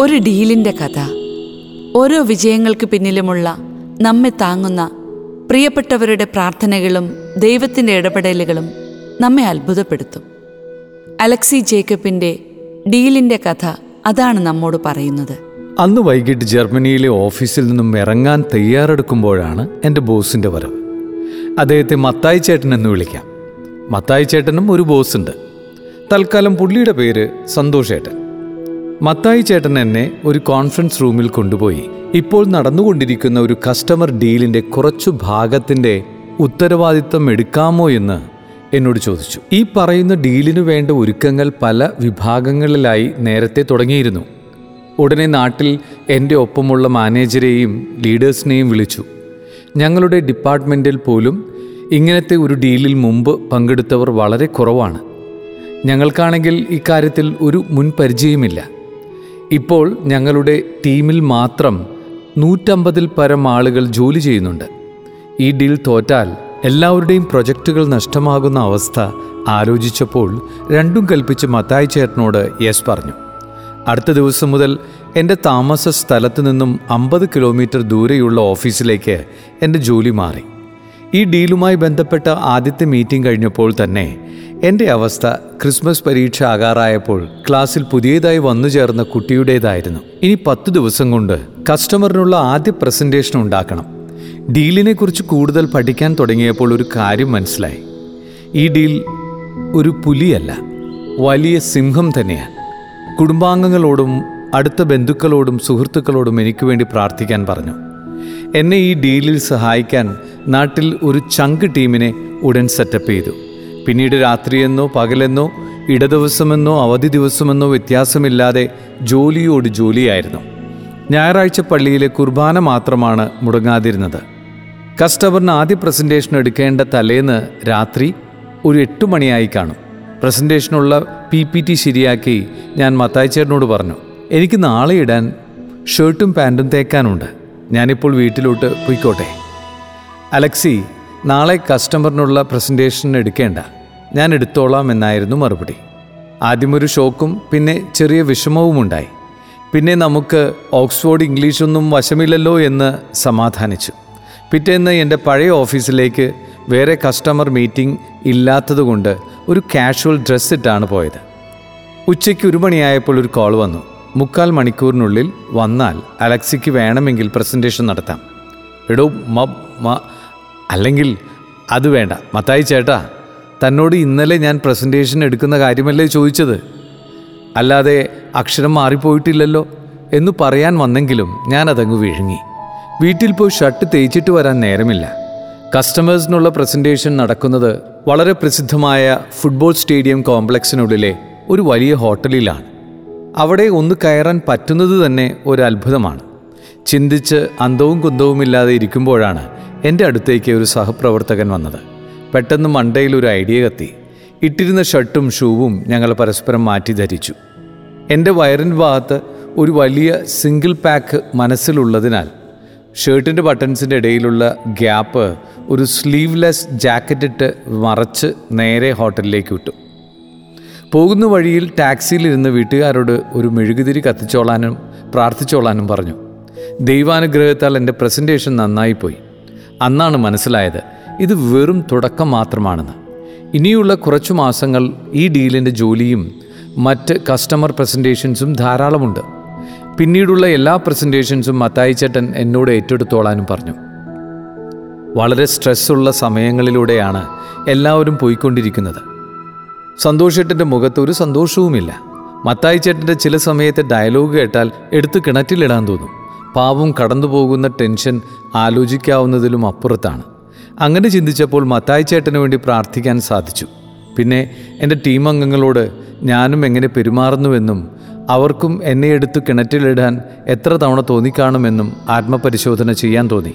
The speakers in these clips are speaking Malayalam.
ഒരു ഡീലിന്റെ കഥ. ഓരോ വിജയങ്ങൾക്ക് പിന്നിലുമുള്ള നമ്മെ താങ്ങുന്ന പ്രിയപ്പെട്ടവരുടെ പ്രാർത്ഥനകളും ദൈവത്തിന്റെ ഇടപെടലുകളും നമ്മെ അത്ഭുതപ്പെടുത്തും. അലക്സി ജേക്കബിന്റെ ഡീലിന്റെ കഥ അതാണ് നമ്മോട് പറയുന്നത്. അന്ന് വൈകിട്ട് ജർമ്മനിയിലെ ഓഫീസിൽ നിന്നും ഇറങ്ങാൻ തയ്യാറെടുക്കുമ്പോഴാണ് എന്റെ ബോസിന്റെ വരവ്. അദ്ദേഹത്തെ മത്തായി ചേട്ടൻ എന്ന് വിളിക്കാം. മത്തായി ചേട്ടനും ഒരു ബോസ് ബോസുണ്ട്. തൽക്കാലം പുള്ളിയുടെ പേര് സന്തോഷ് ചേട്ടൻ. മത്തായി ചേട്ടൻ എന്നെ ഒരു കോൺഫറൻസ് റൂമിൽ കൊണ്ടുപോയി. ഇപ്പോൾ നടന്നുകൊണ്ടിരിക്കുന്ന ഒരു കസ്റ്റമർ ഡീലിന്റെ കുറച്ചു ഭാഗത്തിന്റെ ഉത്തരവാദിത്തം എടുക്കാമോ എന്ന് എന്നോട് ചോദിച്ചു. ഈ പറയുന്ന ഡീലിനു വേണ്ട ഒരുക്കങ്ങൾ പല വിഭാഗങ്ങളിലായി നേരത്തെ തുടങ്ങിയിരുന്നു. ഉടനെ നാട്ടിൽ എന്റെ ഒപ്പമുള്ള മാനേജരെയും ലീഡേഴ്സിനെയും വിളിച്ചു. ഞങ്ങളുടെ ഡിപ്പാർട്ട്മെന്റിൽ പോലും ഇങ്ങനത്തെ ഒരു ഡീലിൽ മുമ്പ് പങ്കെടുത്തവർ വളരെ കുറവാണ്. ഞങ്ങൾക്കാണെങ്കിൽ ഇക്കാര്യത്തിൽ ഒരു മുൻപരിചയമില്ല. ഇപ്പോൾ ഞങ്ങളുടെ ടീമിൽ മാത്രം നൂറ്റമ്പതിൽ പരം ആളുകൾ ജോലി ചെയ്യുന്നുണ്ട്. ഈ ഡീൽ തോറ്റാൽ എല്ലാവരുടെയും പ്രൊജക്റ്റുകൾ നഷ്ടമാകുന്ന അവസ്ഥ ആലോചിച്ചപ്പോൾ രണ്ടും കൽപ്പിച്ച് മത്തായി ചേട്ടനോട് യെസ് പറഞ്ഞു. അടുത്ത ദിവസം മുതൽ എന്റെ താമസ സ്ഥലത്തു നിന്നും അമ്പത് കിലോമീറ്റർ ദൂരെയുള്ള ഓഫീസിലേക്ക് എന്റെ ജോലി മാറി. ഈ ഡീലുമായി ബന്ധപ്പെട്ട ആദ്യത്തെ മീറ്റിംഗ് കഴിഞ്ഞപ്പോൾ തന്നെ എന്റെ അവസ്ഥ ക്രിസ്മസ് പരീക്ഷ ആകാറായപ്പോൾ ക്ലാസ്സിൽ പുതിയതായി വന്നു ചേർന്ന കുട്ടിയുടേതായിരുന്നു. ഇനി പത്ത് ദിവസം കൊണ്ട് കസ്റ്റമറിനുള്ള ആദ്യ പ്രസന്റേഷൻ ഉണ്ടാക്കണം. ഡീലിനെക്കുറിച്ച് കൂടുതൽ പഠിക്കാൻ തുടങ്ങിയപ്പോൾ ഒരു കാര്യം മനസ്സിലായി. ഈ ഡീൽ ഒരു പുലിയല്ല വലിയ സിംഹം തന്നെയാണ്. കുടുംബാംഗങ്ങളോടും അടുത്ത ബന്ധുക്കളോടും സുഹൃത്തുക്കളോടും എനിക്ക് വേണ്ടി പ്രാർത്ഥിക്കാൻ പറഞ്ഞു. എന്നെ ഈ ഡീലിൽ സഹായിക്കാൻ നാട്ടിൽ ഒരു ചങ്ക് ടീമിനെ ഉടൻ സെറ്റപ്പ് ചെയ്തു. പിന്നീട് രാത്രിയെന്നോ പകലെന്നോ ഇടദിവസമെന്നോ അവധി ദിവസമെന്നോ വ്യത്യാസമില്ലാതെ ജോലിയോട് ജോലിയായിരുന്നു. ഞായറാഴ്ച പള്ളിയിലെ കുർബാന മാത്രമാണ് മുടങ്ങാതിരുന്നത്. കസ്റ്റമറിന് ആദ്യ പ്രസന്റേഷൻ എടുക്കേണ്ട തലേന്ന് രാത്രി ഒരു എട്ട് മണിയായി കാണും. പ്രസന്റേഷനുള്ള പി പി ടി ശരിയാക്കി ഞാൻ മത്തായി ചേട്ടനോട് പറഞ്ഞു എനിക്ക് നാളെ ഇടാൻ ഷർട്ടും പാന്റും തേക്കാനുണ്ട്. ഞാനിപ്പോൾ വീട്ടിലോട്ട് പോയിക്കോട്ടെ. അലക്സി നാളെ കസ്റ്റമറിനുള്ള പ്രസന്റേഷൻ എടുക്കേണ്ട. ഞാൻ എടുത്തോളാം എന്നായിരുന്നു മറുപടി. ആദ്യമൊരു ഷോക്കും പിന്നെ ചെറിയ വിഷമവുമുണ്ടായി പിന്നെ നമുക്ക് ഓക്സ്ഫോർഡ് ഇംഗ്ലീഷൊന്നും വശമില്ലല്ലോ എന്ന് സമാധാനിച്ചു. പിറ്റേന്ന് എന്റെ പഴയ ഓഫീസിലേക്ക് വേറെ കസ്റ്റമർ മീറ്റിംഗ് ഇല്ലാത്തതുകൊണ്ട് ഒരു കാഷ്വൽ ഡ്രസ്സ് ഇട്ടാണ് പോയത്. ഉച്ചയ്ക്ക് ഒരു മണിയായപ്പോൾ ഒരു കോൾ വന്നു. മുക്കാൽ മണിക്കൂറിനുള്ളിൽ വന്നാൽ അലക്സിക്ക് വേണമെങ്കിൽ പ്രസന്റേഷൻ നടത്താം. എടോ മ മ അല്ലെങ്കിൽ അത് വേണ്ട. മത്തായി ചേട്ടാ തന്നോട് ഇന്നലെ ഞാൻ പ്രസന്റേഷൻ എടുക്കുന്ന കാര്യമല്ലേ ചോദിച്ചത്? അല്ലാതെ അക്ഷരം മാറിപ്പോയിട്ടില്ലല്ലോ എന്ന് പറയാൻ വന്നെങ്കിലും ഞാൻ അതങ്ങ് വിഴുങ്ങി. വീട്ടിൽ പോയി ഷർട്ട് തേച്ചിട്ട് വരാൻ നേരമില്ല. കസ്റ്റമേഴ്സിനുള്ള പ്രസന്റേഷൻ നടക്കുന്നത് വളരെ പ്രസിദ്ധമായ ഫുട്ബോൾ സ്റ്റേഡിയം കോംപ്ലക്സിനുള്ളിലെ ഒരു വലിയ ഹോട്ടലിലാണ്. അവിടെ ഒന്ന് കയറാൻ പറ്റുന്നത് തന്നെ ഒരു അത്ഭുതമാണ് ചിന്തിച്ച് അന്തവും കുന്തവുമില്ലാതെ ഇരിക്കുമ്പോഴാണ് എന്റെ അടുത്തേക്ക് ഒരു സഹപ്രവർത്തകൻ വന്നത്. പെട്ടെന്ന് മണ്ടയിൽ ഒരു ഐഡിയ കത്തി. ഇട്ടിരുന്ന ഷർട്ടും ഷൂവും ഞങ്ങൾ പരസ്പരം മാറ്റി ധരിച്ചു. എന്റെ വയറിൻ ഭാഗത്ത് ഒരു വലിയ സിംഗിൾ പാക്ക് മനസ്സിലുള്ളതിനാൽ ഷർട്ടിന്റെ ബട്ടൺസിന്റെ ഇടയിലുള്ള ഗ്യാപ്പ് ഒരു സ്ലീവ്ലെസ് ജാക്കറ്റിട്ട് മറച്ച് നേരെ ഹോട്ടലിലേക്ക് വിട്ടു. പോകുന്ന വഴിയിൽ ടാക്സിയിലിരുന്ന് വീട്ടുകാരോട് ഒരു മെഴുകുതിരി കത്തിച്ചോളാനും പ്രാർത്ഥിച്ചോളാനും പറഞ്ഞു. ദൈവാനുഗ്രഹത്താൽ എന്റെ പ്രസന്റേഷൻ നന്നായിപ്പോയി. അന്നാണ് മനസ്സിലായത് ഇത് വെറും തുടക്കം മാത്രമാണെന്ന്. ഇനിയുള്ള കുറച്ചു മാസങ്ങൾ ഈ ഡീലിന്റെ ജോലിയും മറ്റ് കസ്റ്റമർ പ്രസന്റേഷൻസും ധാരാളമുണ്ട്. പിന്നീടുള്ള എല്ലാ പ്രസന്റേഷൻസും മത്തായി ചേട്ടൻ എന്നോട് ഏറ്റെടുത്തോളാനും പറഞ്ഞു. വളരെ സ്ട്രെസ്സുള്ള സമയങ്ങളിലൂടെയാണ് എല്ലാവരും പോയിക്കൊണ്ടിരിക്കുന്നത്. സന്തോഷേട്ടന്റെ മുഖത്ത് ഒരു സന്തോഷവുമില്ല. മത്തായി ചേട്ടന്റെ ചില സമയത്തെ ഡയലോഗ് കേട്ടാൽ എടുത്ത് കിണറ്റിലിടാൻ തോന്നും. പാവം കടന്നു പോകുന്ന ടെൻഷൻ ആലോചിക്കാവുന്നതിലും അപ്പുറത്താണ്. അങ്ങനെ ചിന്തിച്ചപ്പോൾ മത്തായി ചേട്ടന് വേണ്ടി പ്രാർത്ഥിക്കാൻ സാധിച്ചു. പിന്നെ എന്റെ ടീം അംഗങ്ങളോട് ഞാനും എങ്ങനെ പെരുമാറുന്നുവെന്നും അവർക്കും എന്നെ എടുത്ത് കിണറ്റിലിടാൻ എത്ര തവണ തോന്നിക്കാണുമെന്നും ആത്മപരിശോധന ചെയ്യാൻ തോന്നി.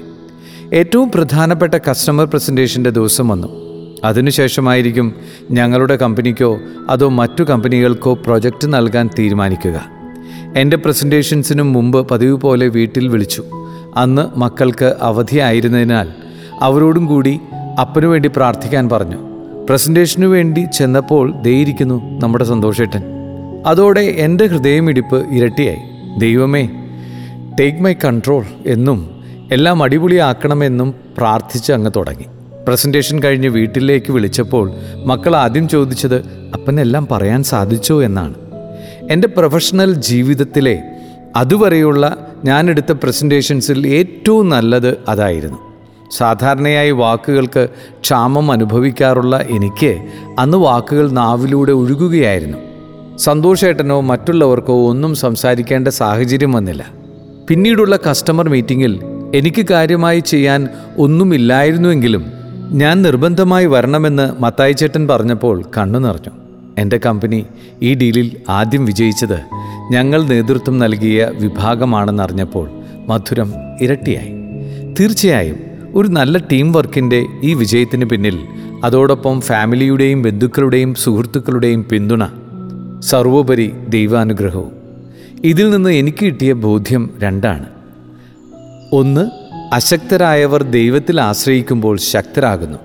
ഏറ്റവും പ്രധാനപ്പെട്ട കസ്റ്റമർ പ്രസന്റേഷന്റെ ദിവസം വന്നു. അതിനുശേഷമായിരിക്കും ഞങ്ങളുടെ കമ്പനിക്കോ അതോ മറ്റു കമ്പനികൾക്കോ പ്രൊജക്റ്റ് നൽകാൻ തീരുമാനിക്കുക. എന്റെ പ്രസന്റേഷൻസിനും മുമ്പ് പതിവ് പോലെ വീട്ടിൽ വിളിച്ചു. അന്ന് മക്കൾക്ക് അവധിയായിരുന്നതിനാൽ അവരോടും കൂടി അപ്പനു വേണ്ടി പ്രാർത്ഥിക്കാൻ പറഞ്ഞു. പ്രസന്റേഷനു വേണ്ടി ചെന്നപ്പോൾ ദയിരിക്കുന്നു നമ്മുടെ സന്തോഷേട്ടൻ. അതോടെ എന്റെ ഹൃദയമിടിപ്പ് ഇരട്ടിയായി. ദൈവമേ ടേക്ക് മൈ കൺട്രോൾ എന്നും എല്ലാം അടിപൊളിയാക്കണമെന്നും പ്രാർത്ഥിച്ച് അങ്ങ് തുടങ്ങി. പ്രസന്റേഷൻ കഴിഞ്ഞ് വീട്ടിലേക്ക് വിളിച്ചപ്പോൾ മക്കൾ ആദ്യം ചോദിച്ചത് അപ്പനെല്ലാം പറയാൻ സാധിച്ചോ? എന്നാണ്. എന്റെ പ്രൊഫഷണൽ ജീവിതത്തിലെ അതുവരെയുള്ള ഞാനെടുത്ത പ്രസന്റേഷൻസിൽ ഏറ്റവും നല്ലത് അതായിരുന്നു. സാധാരണയായി വാക്കുകൾക്ക് ക്ഷാമം അനുഭവിക്കാറുള്ള എനിക്ക് അന്ന് വാക്കുകൾ നാവിലൂടെ ഒഴുകുകയായിരുന്നു. സന്തോഷേട്ടനോ മറ്റുള്ളവർക്കോ ഒന്നും സംസാരിക്കേണ്ട സാഹചര്യം വന്നില്ല. പിന്നീടുള്ള കസ്റ്റമർ മീറ്റിങ്ങിൽ എനിക്ക് കാര്യമായി ചെയ്യാൻ ഒന്നുമില്ലായിരുന്നുവെങ്കിലും ഞാൻ നിർബന്ധമായി വരണമെന്ന് മത്തായി ചേട്ടൻ പറഞ്ഞപ്പോൾ കണ്ണു നിറഞ്ഞു. എന്റെ കമ്പനി ഈ ഡീലിൽ ആദ്യം വിജയിച്ചത് ഞങ്ങൾ നേതൃത്വം നൽകിയ വിഭാഗമാണെന്നറിഞ്ഞപ്പോൾ മധുരം ഇരട്ടിയായി. തീർച്ചയായും ഒരു നല്ല ടീം വർക്കിന്റെ ഈ വിജയത്തിന് പിന്നിൽ അതോടൊപ്പം ഫാമിലിയുടെയും ബന്ധുക്കളുടെയും സുഹൃത്തുക്കളുടെയും പിന്തുണ സർവോപരി ദൈവാനുഗ്രഹവും. ഇതിൽ നിന്ന് എനിക്ക് കിട്ടിയ ബോധ്യം രണ്ടാണ്. ഒന്ന് അശക്തരായവർ ദൈവത്തിൽ ആശ്രയിക്കുമ്പോൾ ശക്തരാകുന്നു.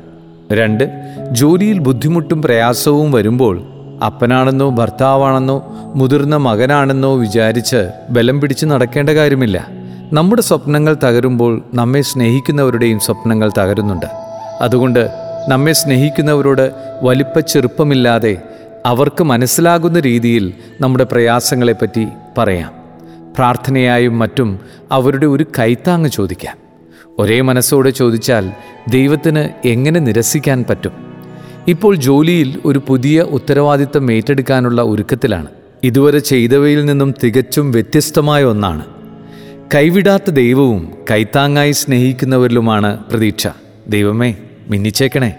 രണ്ട് ജോലിയിൽ ബുദ്ധിമുട്ടും പ്രയാസവും വരുമ്പോൾ അപ്പനാണെന്നോ ഭർത്താവാണെന്നോ മുതിർന്ന മകനാണെന്നോ വിചാരിച്ച് ബലം പിടിച്ച് നടക്കേണ്ട കാര്യമില്ല. നമ്മുടെ സ്വപ്നങ്ങൾ തകരുമ്പോൾ നമ്മെ സ്നേഹിക്കുന്നവരുടെയും സ്വപ്നങ്ങൾ തകരുന്നുണ്ട്. അതുകൊണ്ട് നമ്മെ സ്നേഹിക്കുന്നവരോട് വലിപ്പ ചെറുപ്പമില്ലാതെ അവർക്ക് മനസ്സിലാകുന്ന രീതിയിൽ നമ്മുടെ പ്രയാസങ്ങളെപ്പറ്റി പറയാം. പ്രാർത്ഥനയായും മറ്റും അവരുടെ ഒരു കൈത്താങ്ങ് ചോദിക്കാം. ഒരേ മനസ്സോടെ ചോദിച്ചാൽ ദൈവത്തിന് എങ്ങനെ നിരസിക്കാൻ പറ്റും? ഇപ്പോൾ ജോലിയിൽ ഒരു പുതിയ ഉത്തരവാദിത്തം ഏറ്റെടുക്കാനുള്ള ഒരുക്കത്തിലാണ്. ഇതുവരെ ചെയ്തവയിൽ നിന്നും തികച്ചും വ്യത്യസ്തമായ ഒന്നാണ്. കൈവിടാത്ത ദൈവവും കൈത്താങ്ങായി സ്നേഹിക്കുന്നവരിലുമാണ് പ്രതീക്ഷ. ദൈവമേ മിന്നിച്ചേക്കണേ.